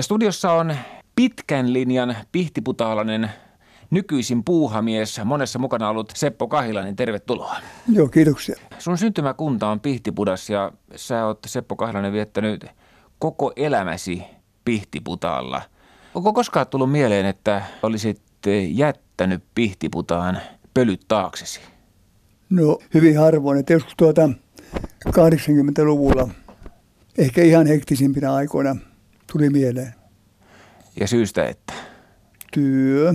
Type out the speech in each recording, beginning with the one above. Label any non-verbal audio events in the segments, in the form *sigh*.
Studiossa on pitkän linjan pihtiputaalainen nykyisin puuhamies, monessa mukana ollut Seppo Kahilainen. Tervetuloa. Joo, kiitoksia. Sun syntymäkunta on Pihtipudas ja sä oot Seppo Kahilainen viettänyt koko elämäsi Pihtiputaalla. Onko koskaan tullut mieleen, että olisit jättänyt Pihtiputaan pölyt taaksesi? No hyvin harvoin, että joskus tuota 80-luvulla, ehkä ihan hektisimpinä aikoina tuli mieleen. Ja syystä, että? Työ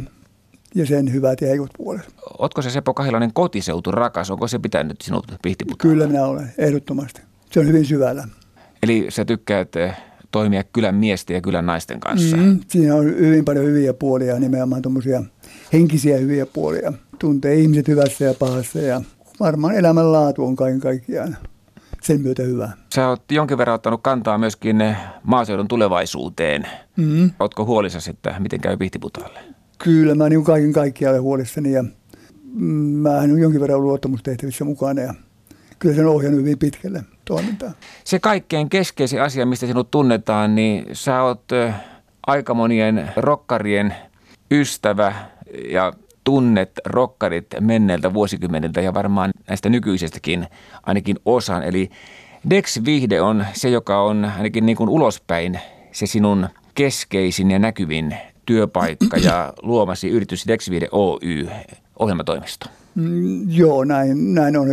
ja sen hyvät ja heikot puolet. Otko se Seppo Kahilainen kotiseutu rakas? Onko se pitänyt sinut pihtiputaalla? Kyllä minä olen, ehdottomasti. Se on hyvin syvällä. Eli sä tykkäät eh, toimia kylän miesten ja kylän naisten kanssa? Mm, siinä on hyvin paljon hyviä puolia, nimenomaan tuommoisia henkisiä hyviä puolia. Tuntee ihmiset hyvässä ja pahassa ja varmaan elämänlaatu on kaiken kaikkiaan sen myötä hyvä. Sä oot jonkin verran ottanut kantaa myöskin eh, maaseudun tulevaisuuteen. Mm. Ootko huolissasi, että miten käy Pihtiputaalle? Kyllä, mä niin kaiken kaikkiaan olen huolissani ja mä olen jonkin verran ollut luottamustehtävissä mukana ja kyllä se on ohjannut hyvin pitkälle toimintaa. Se kaikkein keskeisin asia, mistä sinut tunnetaan, niin sä oot eh, aika monien rokkarien ystävä ja tunnet rokkarit menneiltä vuosikymmeniltä ja varmaan näistä nykyisistäkin ainakin osan. Eli Dex-viihde on se, joka on ainakin niin kuin ulospäin se sinun keskeisin ja näkyvin työpaikka ja luomasi yritys Dex Viihde Oy ohjelmatoimisto. Mm, joo, näin, näin on.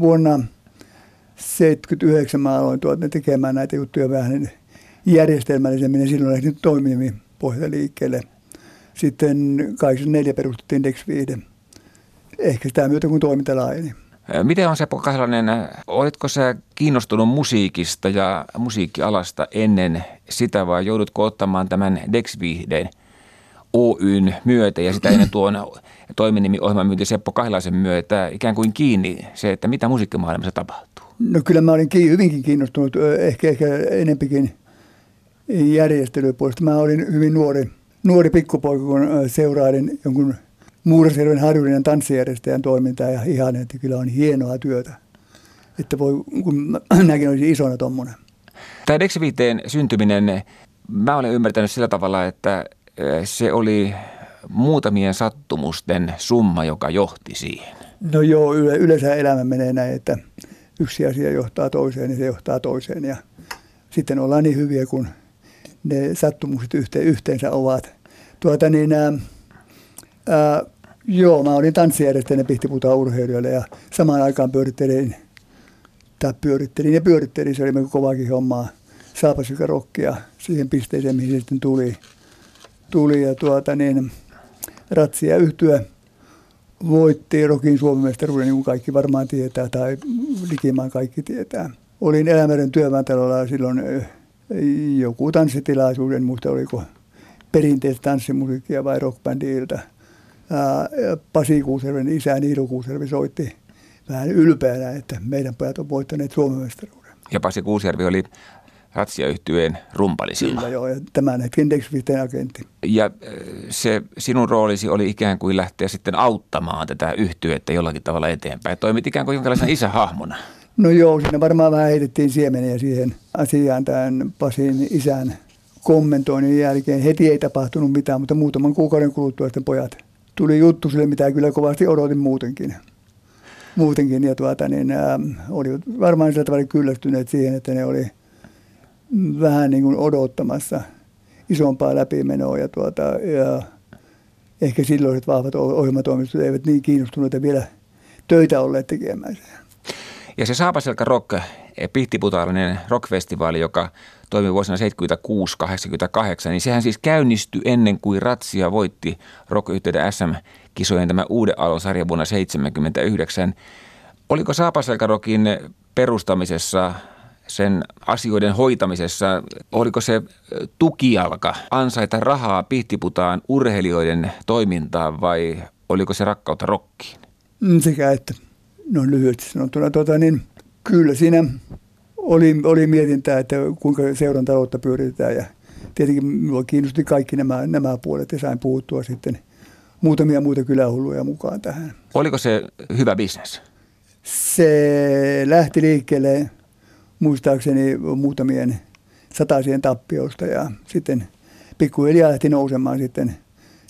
Vuonna 1979 mä aloin tuota tekemään näitä juttuja vähän järjestelmällisemmin ja silloin lähdin toimimin pohjalta liikkeelle – sitten 84 perustettiin Dex Viihde. Ehkä sitä myötä, kun toiminta laajeni. Miten on se Kahilainen, olitko sä kiinnostunut musiikista ja musiikkialasta ennen sitä vai joudutko ottamaan tämän Dex Viihden Oyn myötä ja sitä ennen tuon toiminimi ohjelman myynti Seppo Kahilaisen myötä ikään kuin kiinni se, että mitä musiikkimaailmassa tapahtuu? No kyllä mä olin hyvinkin kiinnostunut, ehkä, ehkä enempikin järjestelypuolesta. Mä olin hyvin nuori nuori pikkupoika, kun seurailin jonkun Muurasjärven harjullinen tanssijärjestäjän toimintaa ja ihan, että kyllä on hienoa työtä. Että voi, kun *clears throat* näkin olisi isona tuommoinen. Tämä Dexiviteen syntyminen, mä olen ymmärtänyt sillä tavalla, että se oli muutamien sattumusten summa, joka johti siihen. No joo, yle, yleensä elämä menee näin, että yksi asia johtaa toiseen ja se johtaa toiseen. Ja sitten ollaan niin hyviä, kun ne sattumukset yhteensä ovat. Tuota niin, ää, joo, mä olin tanssijärjestäjänä Pihtiputaan urheilijoille ja samaan aikaan pyörittelin, tai pyörittelin ja pyörittelin, se oli melko kovaakin hommaa, saapasykärokkia siihen pisteeseen, mihin sitten tuli. tuli ja tuota niin, ratsia yhtyä voitti Rokin Suomen mestaruuden, niin kuin kaikki varmaan tietää, tai likimaan kaikki tietää. Olin Elämeren työväentalolla silloin joku tanssitilaisuus, en muista oliko perinteistä tanssimusiikkia vai rockbändi-ilta. Pasi Kuuserven isä Niilo Kuuservi soitti vähän ylpeänä, että meidän pojat on voittaneet Suomen mestaruuden. Ja Pasi Kuusjärvi oli Ratsia-yhtyeen rumpali silloin. Kyllä joo, ja tämän hetken dex agentti. Ja se sinun roolisi oli ikään kuin lähteä sitten auttamaan tätä yhtyettä jollakin tavalla eteenpäin. Toimit ikään kuin jonkinlaisena isähahmona. No joo, siinä varmaan vähän heitettiin siemeniä siihen asiaan tämän Pasin isän kommentoinnin jälkeen. Heti ei tapahtunut mitään, mutta muutaman kuukauden kuluttua sitten pojat tuli juttu sille, mitä kyllä kovasti odotin muutenkin. Muutenkin, ja tuota, niin, ää, oli varmaan sillä tavalla kyllästyneet siihen, että ne oli vähän niin kuin odottamassa isompaa läpimenoa, ja, tuota, ja ehkä silloiset vahvat ohjelmatoimistot eivät niin kiinnostuneita vielä töitä olleet tekemään. Ja se Saapaselka Rock, eh, pihtiputaalainen rockfestivaali, joka toimi vuosina 76-88, niin sehän siis käynnistyi ennen kuin Ratsia voitti rock SM-kisojen tämä uuden alon sarja vuonna 1979. Oliko Saapaselka Rockin perustamisessa sen asioiden hoitamisessa, oliko se eh, tukialka ansaita rahaa pihtiputaan urheilijoiden toimintaan vai oliko se rakkautta rokkiin? Mm, sekä että no lyhyesti sanottuna, tota, niin kyllä siinä oli, oli mietintää, että kuinka seuran taloutta pyöritetään ja tietenkin minua kiinnosti kaikki nämä, nämä puolet ja sain puhuttua sitten muutamia muita kylähulluja mukaan tähän. Oliko se hyvä bisnes? Se lähti liikkeelle muistaakseni muutamien satasien tappiosta ja sitten pikkuhiljaa lähti nousemaan sitten,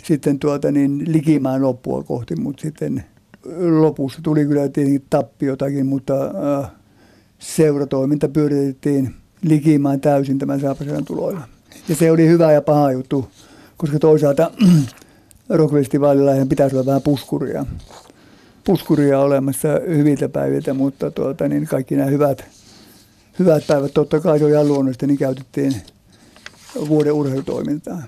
sitten tuota niin likimään loppua kohti, mutta sitten lopussa tuli kyllä tietenkin tappiotakin, mutta äh, seuratoiminta pyöritettiin likimään täysin tämän Saapaselän tuloilla. Ja se oli hyvä ja paha juttu, koska toisaalta *clears throat* rockfestivaalilla pitäisi olla vähän puskuria. Puskuria olemassa hyviltä päiviltä, mutta tuota, niin kaikki nämä hyvät, hyvät päivät totta kai jo luonnollisesti niin käytettiin vuoden urheilutoimintaan.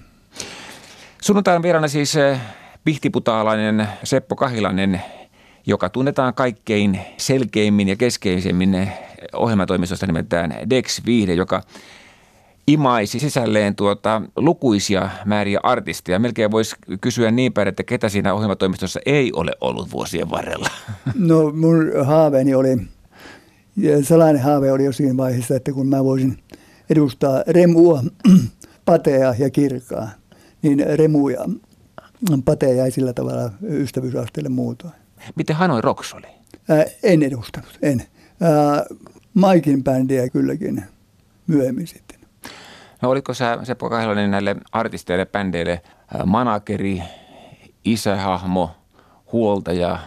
Sunnuntain vieraana siis eh, pihtiputaalainen Seppo Kahilainen, joka tunnetaan kaikkein selkeimmin ja keskeisemmin ohjelmatoimistosta nimeltään Dex Viihde, joka imaisi sisälleen tuota, lukuisia määriä artisteja. Melkein voisi kysyä niin päin, että ketä siinä ohjelmatoimistossa ei ole ollut vuosien varrella. *laughs* No mun haaveeni oli, sellainen haave oli jo siinä vaiheessa, että kun mä voisin edustaa Remua, *clears throat* Patea ja Kirkaa, niin Remu ja Pate jäi sillä tavalla ystävyysasteelle muutoin. Miten Hanoi Rocks oli? Ää, en edustanut, en. Ää, Maikin bändiä kylläkin myöhemmin sitten. No oliko sä Seppo Kahilainen näille artisteille, bändeille manakeri, isähahmo, huoltaja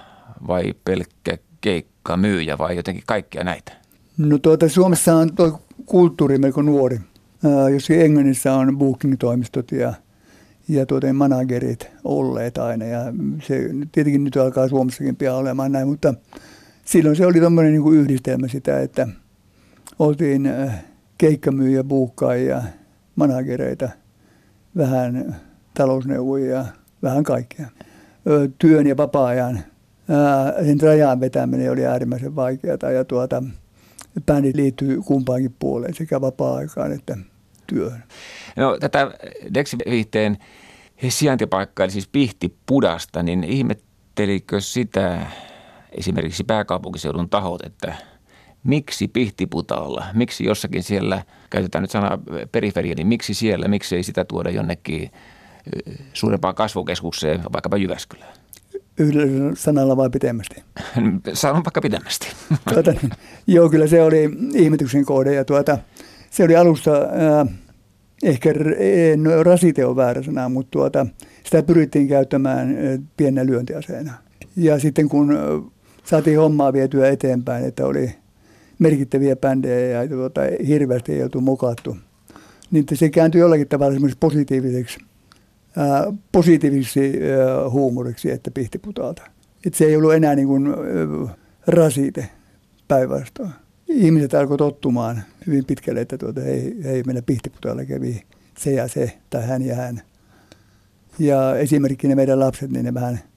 vai pelkkä keikka, myyjä vai jotenkin kaikkia näitä? No tuota, Suomessa on tuo kulttuuri melko nuori. Ää, jos Englannissa on booking-toimistot ja, ja tuota, managerit olleet aina. Ja se tietenkin nyt alkaa Suomessakin pian olemaan näin, mutta silloin se oli tuommoinen niin yhdistelmä sitä, että oltiin keikkamyyjä, buukkaajia, managereita, vähän talousneuvojia, vähän kaikkea. Työn ja vapaa-ajan sen rajan vetäminen oli äärimmäisen vaikeaa ja tuota, bändi liittyy kumpaankin puoleen, sekä vapaa-aikaan että työhön. No tätä Dex-viihteen sijaintipaikkaa, eli siis Pihti Pudasta, niin ihmettelikö sitä esimerkiksi pääkaupunkiseudun tahot, että miksi Pihtiputaalla, miksi jossakin siellä, käytetään nyt sanaa periferia, niin miksi siellä, miksi ei sitä tuoda jonnekin suurempaan kasvukeskukseen, vaikkapa Jyväskylään? Yhdellä sanalla vai pitemmästi? *laughs* Sanon vaikka pitemmästi. Tuota, niin, joo, kyllä se oli ihmetyksen kohde ja tuota, se oli alusta, äh, ehkä no, rasite on väärä sana, mutta tuota, sitä pyrittiin käyttämään pienenä lyöntiaseena. Ja sitten kun saatiin hommaa vietyä eteenpäin, että oli merkittäviä bändejä ja tuota, hirveästi ei oltu mokattu, niin se kääntyi jollakin tavalla positiiviseksi, ää, positiiviseksi ää, huumoriksi, että pihtiputaalta. Että se ei ollut enää niin kuin, ää, rasite päinvastoin. Ihmiset alkoi tottumaan hyvin pitkälle, että tuota, ei, ei meillä pihtiputaalla kävi se ja se tai hän ja hän. Ja esimerkiksi ne meidän lapset, niin ne vähän –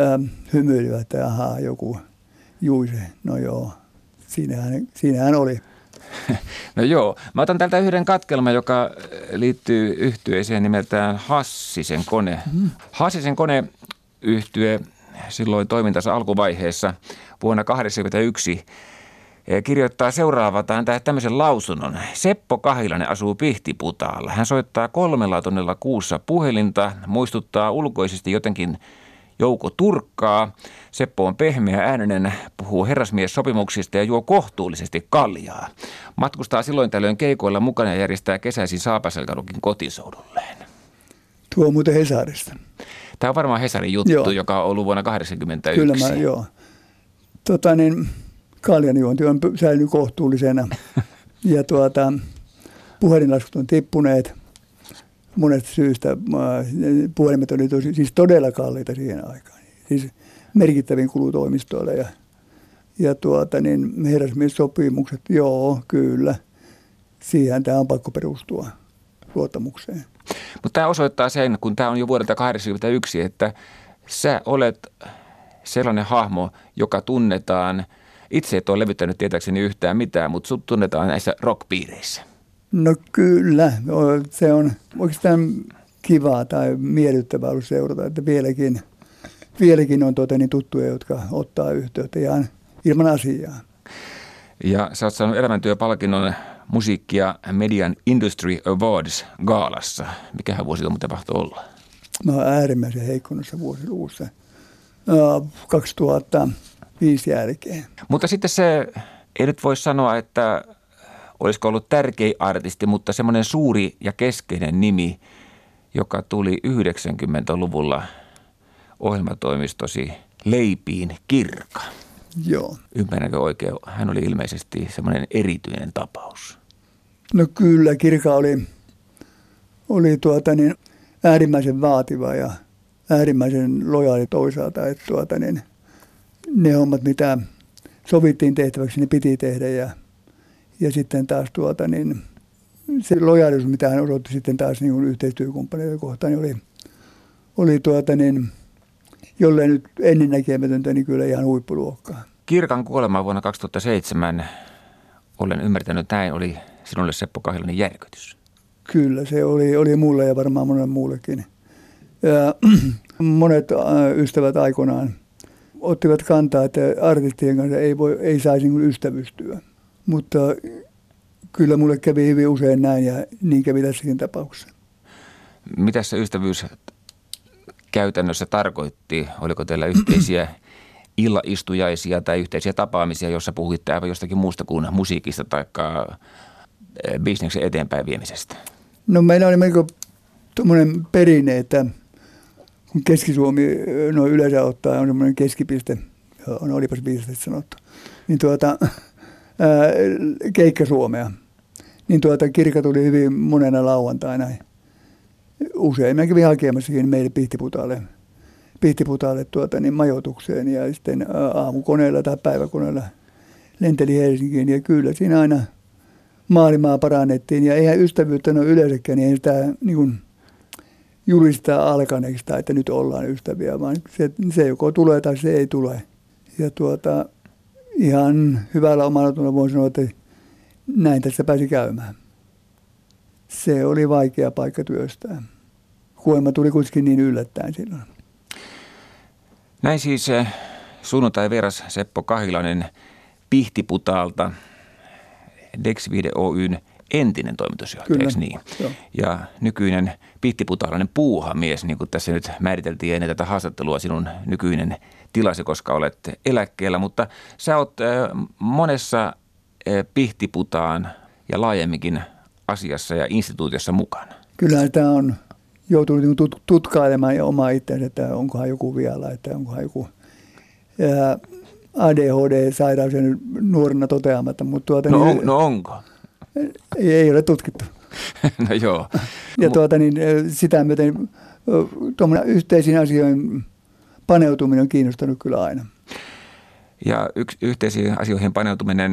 ähm, hymyilivät, että ahaa, joku juise. No joo, siinähän, siinähän oli. *laughs* No joo, mä otan tältä yhden katkelman, joka liittyy yhtyeeseen nimeltään Hassisen kone. Mm. Hassisen kone yhtye silloin toimintansa alkuvaiheessa vuonna 1981 kirjoittaa seuraavaa tämmöisen lausunnon. Seppo Kahilainen asuu Pihtiputaalla. Hän soittaa kolmella tonnella kuussa puhelinta, muistuttaa ulkoisesti jotenkin Jouko Turkkaa. Seppo on pehmeä äänenen, puhuu herrasmies sopimuksista ja juo kohtuullisesti kaljaa. Matkustaa silloin tällöin keikoilla mukana ja järjestää kesäisin Saapaselkarukin kotisoudulleen. Tuo on muuten Hesarista. Tämä on varmaan Hesarin juttu, joo. joka on ollut vuonna 1981. Kyllä mä, joo. Tota niin, kaljanjuonti on säilynyt kohtuullisena *laughs* ja tuota, puhelinlaskut on tippuneet – monesta syystä. Puhelimet oli tosi, siis todella kalliita siihen aikaan. Siis merkittävin kulutoimistoilla ja, ja tuota, niin herrasmies-sopimukset, joo, kyllä. Siihen tämä on pakko perustua luottamukseen. Mutta tämä osoittaa sen, kun tämä on jo vuodelta 1981, että sä olet sellainen hahmo, joka tunnetaan, itse et ole levyttänyt tietääkseni yhtään mitään, mutta sut tunnetaan näissä rockpiireissä. No kyllä, se on oikeastaan kivaa tai miellyttävää ollut seurata, että vieläkin, vieläkin on tuota niin tuttuja, jotka ottaa yhteyttä ihan ilman asiaa. Ja sä oot saanut elämäntyöpalkinnon musiikkia median Industry Awards gaalassa. Mikähän vuosiluku tapahtui olla? Mä oon äärimmäisen heikkonnassa vuosiluvussa. 2000 viisi jälkeen. Mutta sitten se, ei nyt voi sanoa, että olisiko ollut tärkeä artisti, mutta semmoinen suuri ja keskeinen nimi, joka tuli 90-luvulla ohjelmatoimistosi Leipiin Kirka. Joo. Ymmärränkö oikein? Hän oli ilmeisesti semmoinen erityinen tapaus. No kyllä, Kirka oli, oli tuota niin, äärimmäisen vaativa ja äärimmäisen lojaali toisaalta. Että tuota niin, ne hommat, mitä sovittiin tehtäväksi, ne piti tehdä ja, ja sitten taas tuota niin, se lojaalisuus, mitä hän osoitti sitten taas niin yhteistyökumppaneita kohtaan, niin oli, oli tuota niin, jollei nyt ennennäkemätöntä, niin kyllä ihan huippuluokkaa. Kirkan kuolema vuonna 2007, olen ymmärtänyt näin, oli sinulle Seppo Kahilainen järkytys. Kyllä, se oli, oli mulle ja varmaan monelle muullekin. Ja, *clears throat* monet ystävät aikoinaan ottivat kantaa, että artistien kanssa ei, voi, ei saisi niin ystävystyä. Mutta kyllä mulle kävi hyvin usein näin ja niin kävi tässäkin tapauksessa. Mitä se ystävyys käytännössä tarkoitti? Oliko teillä yhteisiä *clears throat* illaistujaisia tai yhteisiä tapaamisia, jossa puhuitte aivan jostakin muusta kuin musiikista tai eh, bisneksen eteenpäin viemisestä? No meillä oli melko tuommoinen perinne, että Keski-Suomi no yleensä ottaa on semmoinen keskipiste, on olipas viisasti sanottu, niin tuota, ää, keikka Suomea. Niin tuota, kirkka tuli hyvin monena lauantaina. Usein mä kävin hakemassakin meille Pihtiputaalle, Pihtiputaalle tuota, niin majoitukseen ja sitten aamukoneella tai päiväkoneella lenteli Helsinkiin ja kyllä siinä aina maailmaa parannettiin ja eihän ystävyyttä no yleensäkään, niin ei sitä niin kuin, julistaa alkaneeksi tai että nyt ollaan ystäviä, vaan se, se joko tulee tai se ei tule. Ja tuota, ihan hyvällä omalla tunnolla voin sanoa, että näin tässä pääsi käymään. Se oli vaikea paikka työstää. Kuolema tuli kuitenkin niin yllättäen silloin. Näin siis eh, sunnuntai vieras Seppo Kahilainen Pihtiputaalta Dexvide Oyn entinen toimitusjohtaja, niin? Joo. Ja nykyinen pihtiputaalainen puuhamies, niin kuin tässä nyt määriteltiin ennen tätä haastattelua, sinun nykyinen tilasi, koska olet eläkkeellä. Mutta sä oot monessa pihtiputaan ja laajemminkin asiassa ja instituutiossa mukana. Kyllä tämä on joutunut niin tutkailemaan ja omaa itseänsä, että onkohan joku vielä, että onkohan joku ADHD-sairaus ja nuorena toteamatta. Mutta tuota, no, niin, on, no onko? Ei, ei ole tutkittu. *laughs* no joo. Ja tuota, niin, sitä myöten yhteisiin asioihin paneutuminen on kiinnostanut kyllä aina. Ja yksi, yhteisiin asioihin paneutuminen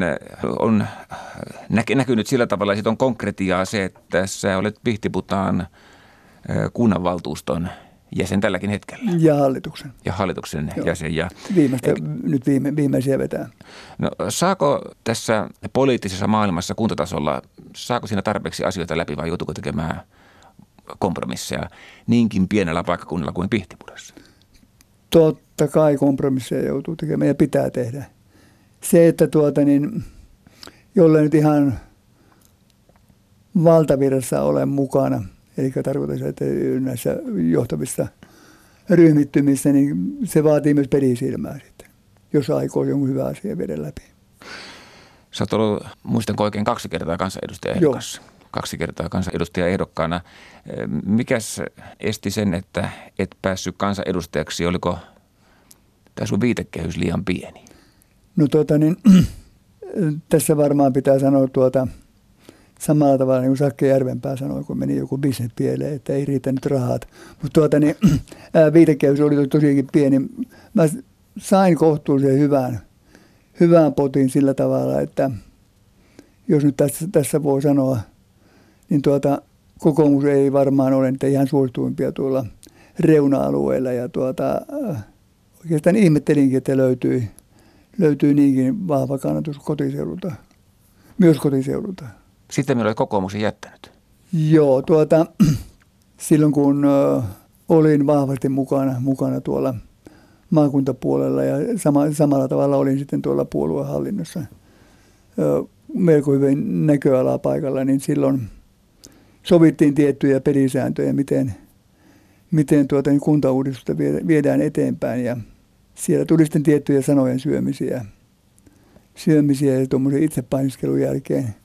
on näkynyt sillä tavalla, että on konkretiaa se, että sä olet Pihtiputaan kunnanvaltuuston jäsen tälläkin hetkellä. Ja hallituksen. Ja hallituksen Joo. jäsen. Ja, Viimeistä, e- nyt viime, viimeisiä vetää. No, saako tässä poliittisessa maailmassa kuntatasolla, saako siinä tarpeeksi asioita läpi vai joutuuko tekemään kompromisseja niinkin pienellä paikkakunnalla kuin Pihtipudassa? Totta kai kompromisseja joutuu tekemään ja pitää tehdä. Se, että tuota niin, jolle nyt ihan valtavirrassa olen mukana – Eli tarkoitan että näissä johtavissa ryhmittymissä, niin se vaatii myös pelisilmää sitten, jos aikoo jonkun hyvä asia viedä läpi. Sä oot ollut, muistan oikein, kaksi kertaa kansanedustaja ehdokas. Kaksi kertaa kansanedustaja ehdokkaana. Mikäs esti sen, että et päässyt kansanedustajaksi? Oliko tämä sun viitekehys liian pieni? No tuota niin, *clears throat* tässä varmaan pitää sanoa tuota – samalla tavalla niin kuin Sakke Järvenpää sanoi, kun meni joku bisnes pieleen, että ei riitä nyt rahat. Mutta tuota, niin, *clears throat* viitekehys oli tosiaankin pieni. Mä sain kohtuullisen hyvän, hyvän potin sillä tavalla, että jos nyt tässä, tässä voi sanoa, niin tuota, kokoomus ei varmaan ole niitä ihan suosituimpia tuolla reuna-alueilla. Ja tuota, oikeastaan ihmettelinkin, että löytyi, löytyi niinkin vahva kannatus kotiseudulta, myös kotiseudulta. Sitten meillä oli kokoomuksen jättänyt. Joo, tuota, *clears throat* silloin kun olin vahvasti mukana, mukana tuolla maakuntapuolella ja sama, samalla tavalla olin sitten tuolla puoluehallinnossa melko hyvin näköalaa paikalla, niin silloin sovittiin tiettyjä pelisääntöjä, miten, miten tuota, niin kuntauudistusta viedään eteenpäin ja siellä tuli sitten tiettyjä sanojen syömisiä, syömisiä ja tuommoisen itsepainiskelun jälkeen –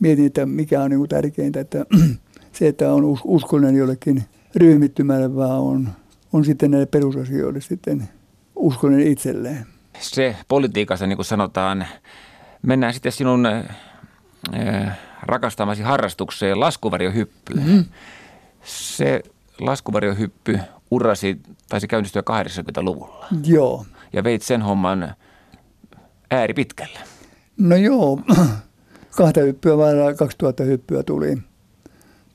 mietin, että mikä on niin kuin tärkeintä, että *clears throat* se, että on uskollinen jollekin ryhmittymälle, vaan on, on sitten näille perusasioille sitten uskollinen itselleen. Se politiikassa, niin kuin sanotaan, mennään sitten sinun äh, rakastamasi harrastukseen laskuvarjohyppyyn. Mm-hmm. Se laskuvarjohyppy urasi, taisi käynnistyä 80-luvulla. Joo. Ja veit sen homman ääri pitkälle. No joo, *clears throat* kahta hyppyä, vaan 2000 hyppyä tuli,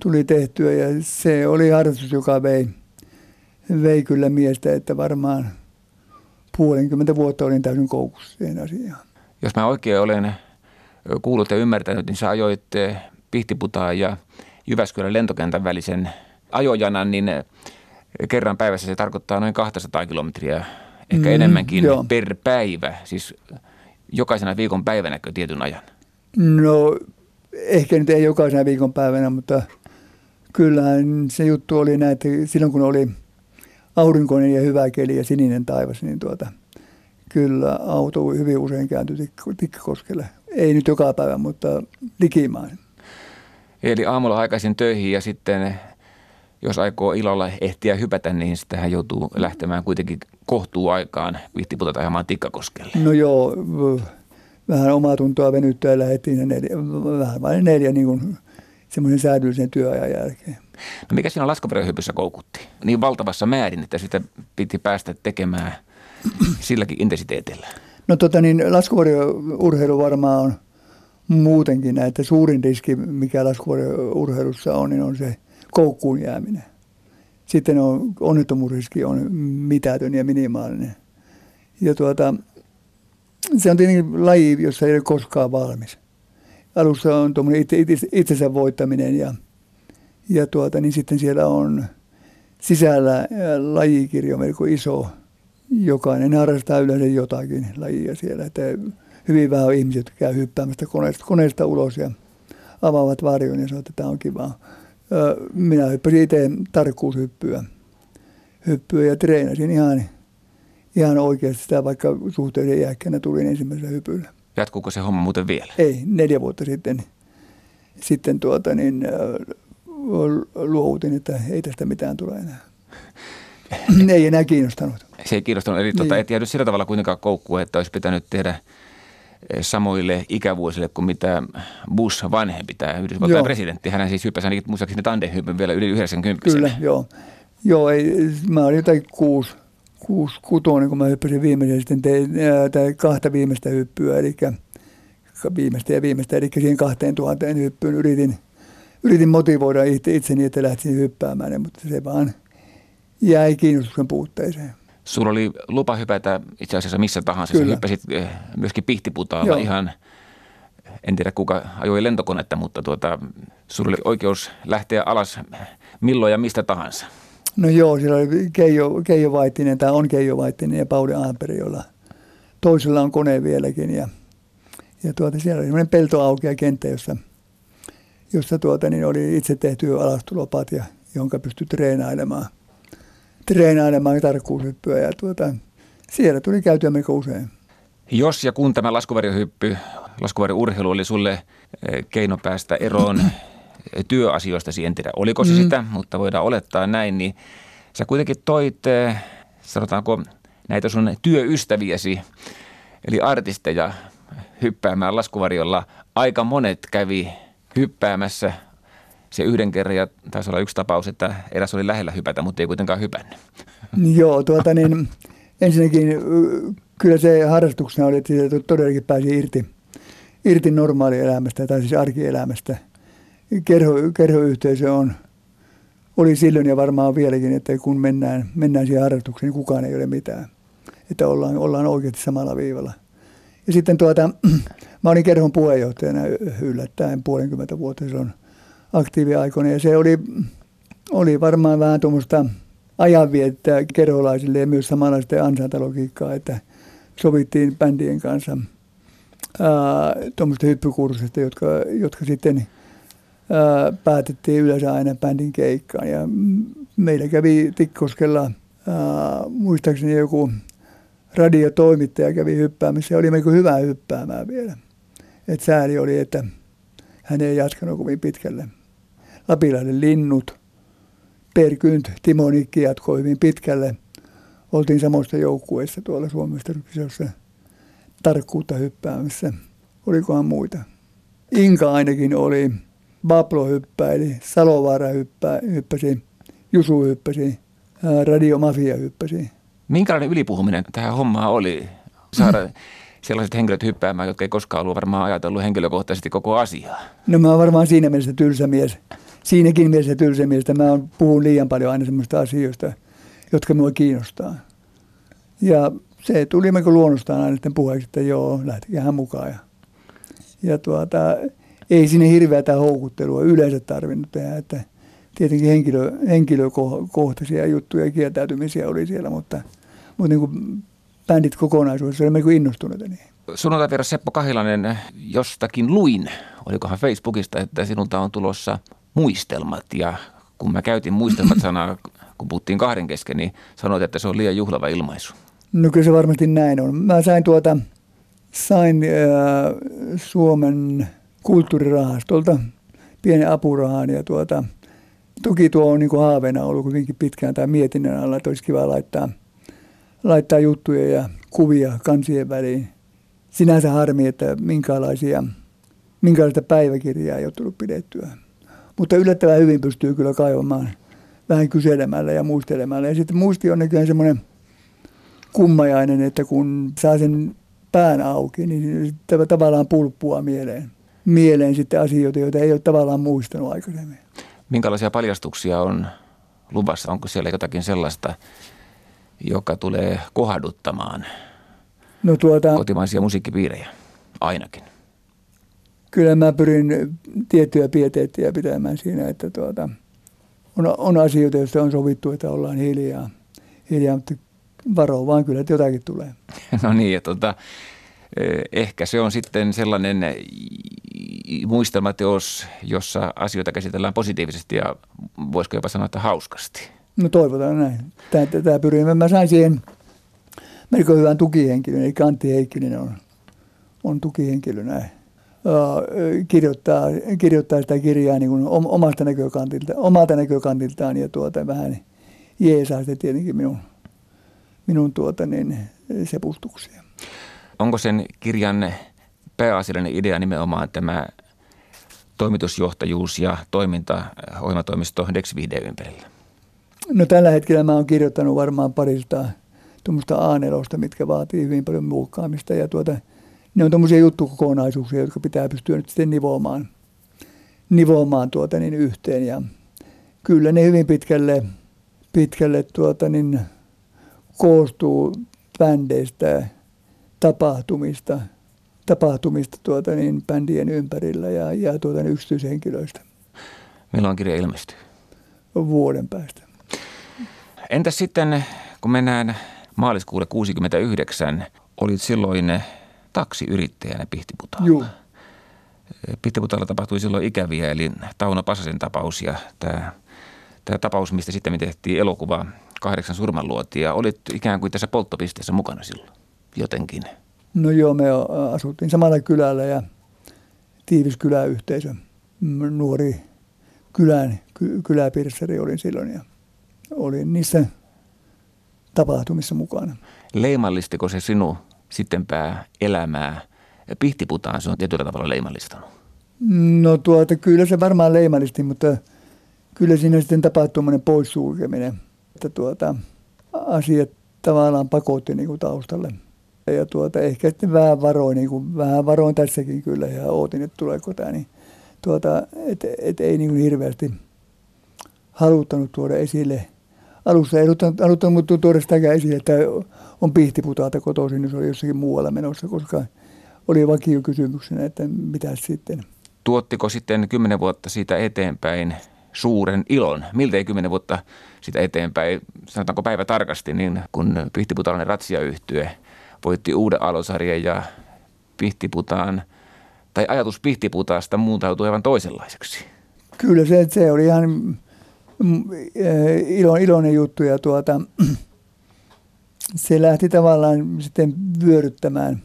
tuli tehtyä ja se oli harrastus, joka vei, vei kyllä miestä, että varmaan puolenkymmentä vuotta olin täysin koukussa siihen asiaan. Jos mä oikein olen kuullut ja ymmärtänyt, niin sä ajoit Pihtiputaan ja Jyväskylän lentokentän välisen ajojanan, niin kerran päivässä se tarkoittaa noin 200 kilometriä, ehkä mm, enemmänkin joo. per päivä. Siis jokaisena viikon päivänäkö tietyn ajan? No ehkä nyt ei jokaisena viikon päivänä, mutta kyllähän se juttu oli näin, että silloin kun oli aurinkoinen ja hyvä keli ja sininen taivas, niin tuota, kyllä auto hyvin usein kääntyi Tikkakoskelle. Ei nyt joka päivä, mutta likimaan. Eli aamulla aikaisin töihin ja sitten jos aikoo illalla ehtiä hypätä, niin sitten hän joutuu lähtemään kuitenkin kohtuu aikaan vihtiputata ajamaan Tikkakoskelle. No joo, vähän omaa tuntoa venyttyä ja lähdettiin neljä, vähän vain neljä niin kuin semmoisen säädyllisen työajan jälkeen. No mikä siinä laskuvarjohypyssä koukutti? Niin valtavassa määrin, että sitä piti päästä tekemään silläkin intensiteetillä. No tota niin, laskuvarjourheilu varmaan on muutenkin näitä suurin riski, mikä laskuvarjourheilussa on, niin on se koukkuun jääminen. Sitten on, onnettomuusriski on mitätön ja minimaalinen. Ja tuota, se on tietenkin laji, jossa ei ole koskaan valmis. Alussa on tuommoinen itse, itse, itsensä voittaminen ja, ja tuota, niin sitten siellä on sisällä lajikirjo melko iso. Jokainen harrastaa yleensä jotakin lajia siellä. Että hyvin vähän on ihmisiä, jotka käy hyppäämästä koneesta, koneesta ulos ja avaavat varjon ja sanoo, että tämä on kivaa. Minä hyppäsin itse tarkkuushyppyä hyppyä ja treenasin ihan, ihan oikeasti sitä, vaikka suhteellisen iäkkäänä tulin ensimmäisellä hypyllä. Jatkuuko se homma muuten vielä? Ei, neljä vuotta sitten, sitten tuota, niin, luovutin, että ei tästä mitään tule enää. *laughs* ei enää kiinnostanut. Se ei kiinnostanut, eli tuota, niin. et jäänyt sillä tavalla kuitenkaan koukkua, että olisi pitänyt tehdä samoille ikävuosille kuin mitä Bush vanhempi, tämä Yhdysvaltain presidentti. Hän siis hyppäsi ainakin muistaakseni tandehypyn vielä yli 90 Kyllä, joo. Joo, ei, mä olin jotain kuusi, kuusi kutonen, kun mä hyppäsin viimeisen sitten tein, ää, kahta viimeistä hyppyä, eli viimeistä ja viimeistä, eli siihen kahteen tuhanteen hyppyyn yritin, yritin motivoida itse, itseni, että lähtisin hyppäämään, mutta se vaan jäi kiinnostuksen puutteeseen. Sulla oli lupa hypätä itse asiassa missä tahansa. Kyllä. Sä hyppäsit eh, myöskin pihtiputaalla ihan, en tiedä kuka ajoi lentokonetta, mutta tuota, sulla oli oikeus lähteä alas milloin ja mistä tahansa. No joo, siellä oli Keijo, Keijo Vaittinen, tai on Keijo Vaittinen ja Pauli Aaperi, jolla toisella on kone vieläkin. Ja, ja tuota, siellä oli semmoinen peltoaukea kenttä, jossa, jossa tuota, niin oli itse tehty alastulopat, ja, jonka pystyi treenailemaan – treenailemaan tarkkuushyppyä ja tuota, siellä tuli käytyä melko usein. Jos ja kun tämä laskuvarjohyppy, laskuvarjourheilu oli sulle eh, keino päästä eroon työasioista, en tiedä oliko se mm. sitä, mutta voidaan olettaa näin, niin sä kuitenkin toit, eh, sanotaanko näitä sun työystäviäsi, eli artisteja hyppäämään laskuvarjolla. Aika monet kävi hyppäämässä se yhden kerran ja taisi olla yksi tapaus, että eräs oli lähellä hypätä, mutta ei kuitenkaan hypännyt. Joo, tuota niin, ensinnäkin kyllä se harrastuksena oli, että todellakin pääsi irti, irti normaalielämästä tai siis arkielämästä. Kerho, kerhoyhteisö on, oli silloin ja varmaan vieläkin, että kun mennään, mennään siihen harrastukseen, niin kukaan ei ole mitään. Että ollaan, ollaan oikeasti samalla viivalla. Ja sitten tuota, *clears throat* mä olin kerhon puheenjohtajana yllättäen puolenkymmentä vuotta silloin – aktiiviaikoina. Ja se oli, oli varmaan vähän tuommoista ajanviettää kerholaisille ja myös samanlaista ansaintalogiikkaa, että sovittiin bändien kanssa tuommoista hyppykurssista, jotka, jotka sitten ää, päätettiin yleensä aina bändin keikkaan. Ja meillä kävi Tikkoskella ää, muistaakseni joku radiotoimittaja kävi hyppäämässä ja oli melko hyvää hyppäämään vielä. Et sääli oli, että hän ei jatkanut kovin pitkälle. Lapilainen linnut, Perkynt, Timo Nikki jatkoi hyvin pitkälle. Oltiin samoista joukkueissa tuolla Suomesta kisossa tarkkuutta hyppäämässä. Olikohan muita? Inka ainakin oli, Bablo hyppäili, Salovaara hyppä, hyppäsi, Jusu hyppäsi, Radio Mafia hyppäsi. Minkälainen ylipuhuminen tähän hommaan oli? Saada sellaiset henkilöt hyppäämään, jotka ei koskaan ollut varmaan ajatellut henkilökohtaisesti koko asiaa. No mä oon varmaan siinä mielessä tylsä mies. Siinäkin mielessä tylsä mies, että mä puhun liian paljon aina semmoista asioista, jotka mua kiinnostaa. Ja se tuli melko luonnostaan aina sitten puheeksi, että joo, lähtikään mukaan. Ja, ja tuota, ei sinne hirveätä houkuttelua yleensä tarvinnut tehdä, että tietenkin henkilö, henkilökohtaisia juttuja ja kieltäytymisiä oli siellä, mutta, mutta niin kuin bändit kokonaisuudessa oli melko innostuneita niin. Sunnuntai vielä Seppo Kahilanen, jostakin luin, olikohan Facebookista, että sinulta on tulossa muistelmat ja kun mä käytin muistelmat sanaa, kun puhuttiin kahden kesken, niin sanoit, että se on liian juhlava ilmaisu. No kyllä se varmasti näin on. Mä sain tuota, sain äh, Suomen kulttuurirahastolta pienen apurahan ja tuota, toki tuo on niin kuin haaveena ollut hyvinkin pitkään tai mietinnän alla, että olisi kiva laittaa, laittaa juttuja ja kuvia kansien väliin. Sinänsä harmi, että minkälaisia, minkälaista päiväkirjaa ei ole tullut pidettyä. Mutta yllättävän hyvin pystyy kyllä kaivamaan vähän kyselemällä ja muistelemalla. Ja sitten muisti on nykyään semmoinen kummajainen, että kun saa sen pään auki, niin tavallaan pulppua mieleen. Mieleen sitten asioita, joita ei ole tavallaan muistanut aikaisemmin. Minkälaisia paljastuksia on luvassa? Onko siellä jotakin sellaista, joka tulee kohduttamaan no tuota, kotimaisia musiikkipiirejä ainakin? Kyllä mä pyrin tiettyjä pieteettiä pitämään siinä, että tuota, on, on asioita, joista on sovittu, että ollaan hiljaa. hiljaa mutta varo vaan kyllä, että jotakin tulee. *laughs* No niin, ja tuota, eh, ehkä se on sitten sellainen muistelmateos, jossa asioita käsitellään positiivisesti ja voisiko jopa sanoa, että hauskasti. No toivotaan näin. Tämä pyrin. Mä sain siihen melko hyvän tukihenkilön, eli Antti Heikkinen on, on tukihenkilö näin. kirjoittaa, kirjoittaa sitä kirjaa niin kuin omasta näkökantilta, omalta näkökantiltaan ja tuota, vähän jeesaa sitten tietenkin minun, minun tuota, niin, sepustuksia. Onko sen kirjan pääasiallinen idea nimenomaan tämä toimitusjohtajuus ja toiminta ohjelmatoimisto Dex Video ympärillä? No tällä hetkellä mä oon kirjoittanut varmaan parista tuommoista a mitkä vaatii hyvin paljon muokkaamista ja tuota, ne on tuommoisia juttukokonaisuuksia, jotka pitää pystyä nyt sitten nivoamaan, nivoamaan tuota niin yhteen ja kyllä ne hyvin pitkälle, pitkälle tuota niin koostuu bändeistä, tapahtumista – tapahtumista tuota, niin, bändien ympärillä ja, ja tuota, niin, yksityishenkilöistä. Milloin kirja ilmestyy? Vuoden päästä. Entäs sitten, kun mennään maaliskuulle 69, olit silloin taksiyrittäjänä Pihtiputaalla. Joo. Pihtiputaalla tapahtui silloin ikäviä, eli Tauno Pasasen tapaus ja tämä, tämä tapaus, mistä sitten me tehtiin elokuva kahdeksan surmanluotia. Olit ikään kuin tässä polttopisteessä mukana silloin jotenkin. No joo, me asuttiin samalla kylällä ja tiivis kyläyhteisö. Nuori kylän, ky, kyläpirseri olin silloin ja olin niissä tapahtumissa mukana. Leimallistiko se sinun sittenpää elämää? Pihtiputaan se on tietyllä tavalla leimallistanut. No tuota, kyllä se varmaan leimallisti, mutta kyllä siinä sitten tapahtui poissulkeminen. Että tuota, asiat tavallaan pakotti niin kuin taustalle – ja tuota, ehkä sitten vähän varoin, niin kuin, vähän varoin tässäkin kyllä ja ootin, että tuleeko tämä, niin tuota, et, et ei niin kuin hirveästi haluttanut tuoda esille. Alussa ei haluttanut, haluttanut tuoda sitäkään esille, että on pihtiputaalta kotoisin, niin se oli jossakin muualla menossa, koska oli vakio kysymyksenä, että mitä sitten. Tuottiko sitten kymmenen vuotta siitä eteenpäin suuren ilon? Miltei kymmenen vuotta sitä eteenpäin, sanotaanko päivä tarkasti, niin kun pihtiputaalainen ratsiayhtye – voitti uuden alosarjan ja pihtiputaan, tai ajatus pihtiputaasta muuntautui aivan toisenlaiseksi. Kyllä se, se oli ihan mm, eh, ilo, iloinen juttu ja tuota, *clears throat* se lähti tavallaan sitten vyöryttämään,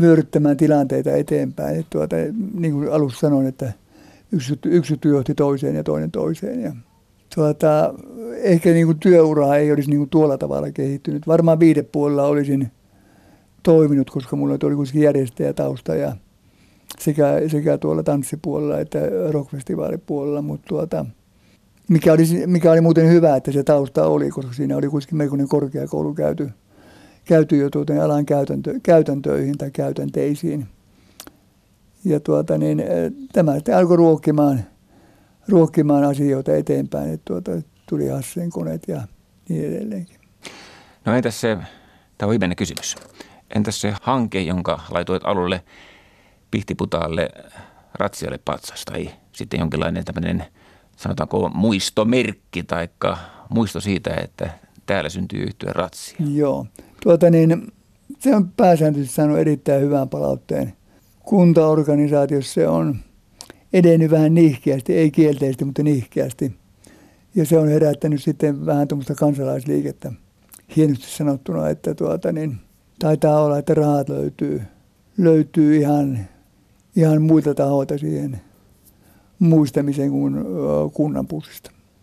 vyöryttämään tilanteita eteenpäin. Et tuota, niin kuin alussa sanoin, että yksi, yksi johti toiseen ja toinen toiseen. Ja, tuota, ehkä niin kuin ei olisi niin kuin tuolla tavalla kehittynyt. Varmaan viidepuolella olisin toiminut, koska mulla oli kuitenkin järjestäjätausta ja sekä, sekä tuolla tanssipuolella että rockfestivaalipuolella, mutta tuota, mikä oli, mikä oli muuten hyvä, että se tausta oli, koska siinä oli kuitenkin melkoinen korkeakoulu käyty, käyty jo tuota, alan käytäntö, käytäntöihin tai käytänteisiin. Ja tuota, niin, tämä sitten alkoi ruokkimaan, ruokkimaan asioita eteenpäin, että tuota, tuli Hassen koneet ja niin edelleenkin. No entäs se, tämä on viimeinen kysymys. Entäs se hanke, jonka laitoit alulle Pihtiputaalle Ratsialle patsas tai sitten jonkinlainen tämmöinen sanotaanko muistomerkki tai muisto siitä, että täällä syntyy yhtyä ratsia? Joo. Tuota niin, se on pääsääntöisesti saanut erittäin hyvän palautteen. Kuntaorganisaatiossa se on edennyt vähän nihkeästi, ei kielteisesti, mutta nihkeästi. Ja se on herättänyt sitten vähän tuommoista kansalaisliikettä. Hienosti sanottuna, että tuota niin, taitaa olla, että rahat löytyy, löytyy ihan, ihan muilta tahoilta siihen muistamiseen kuin kunnan pussista.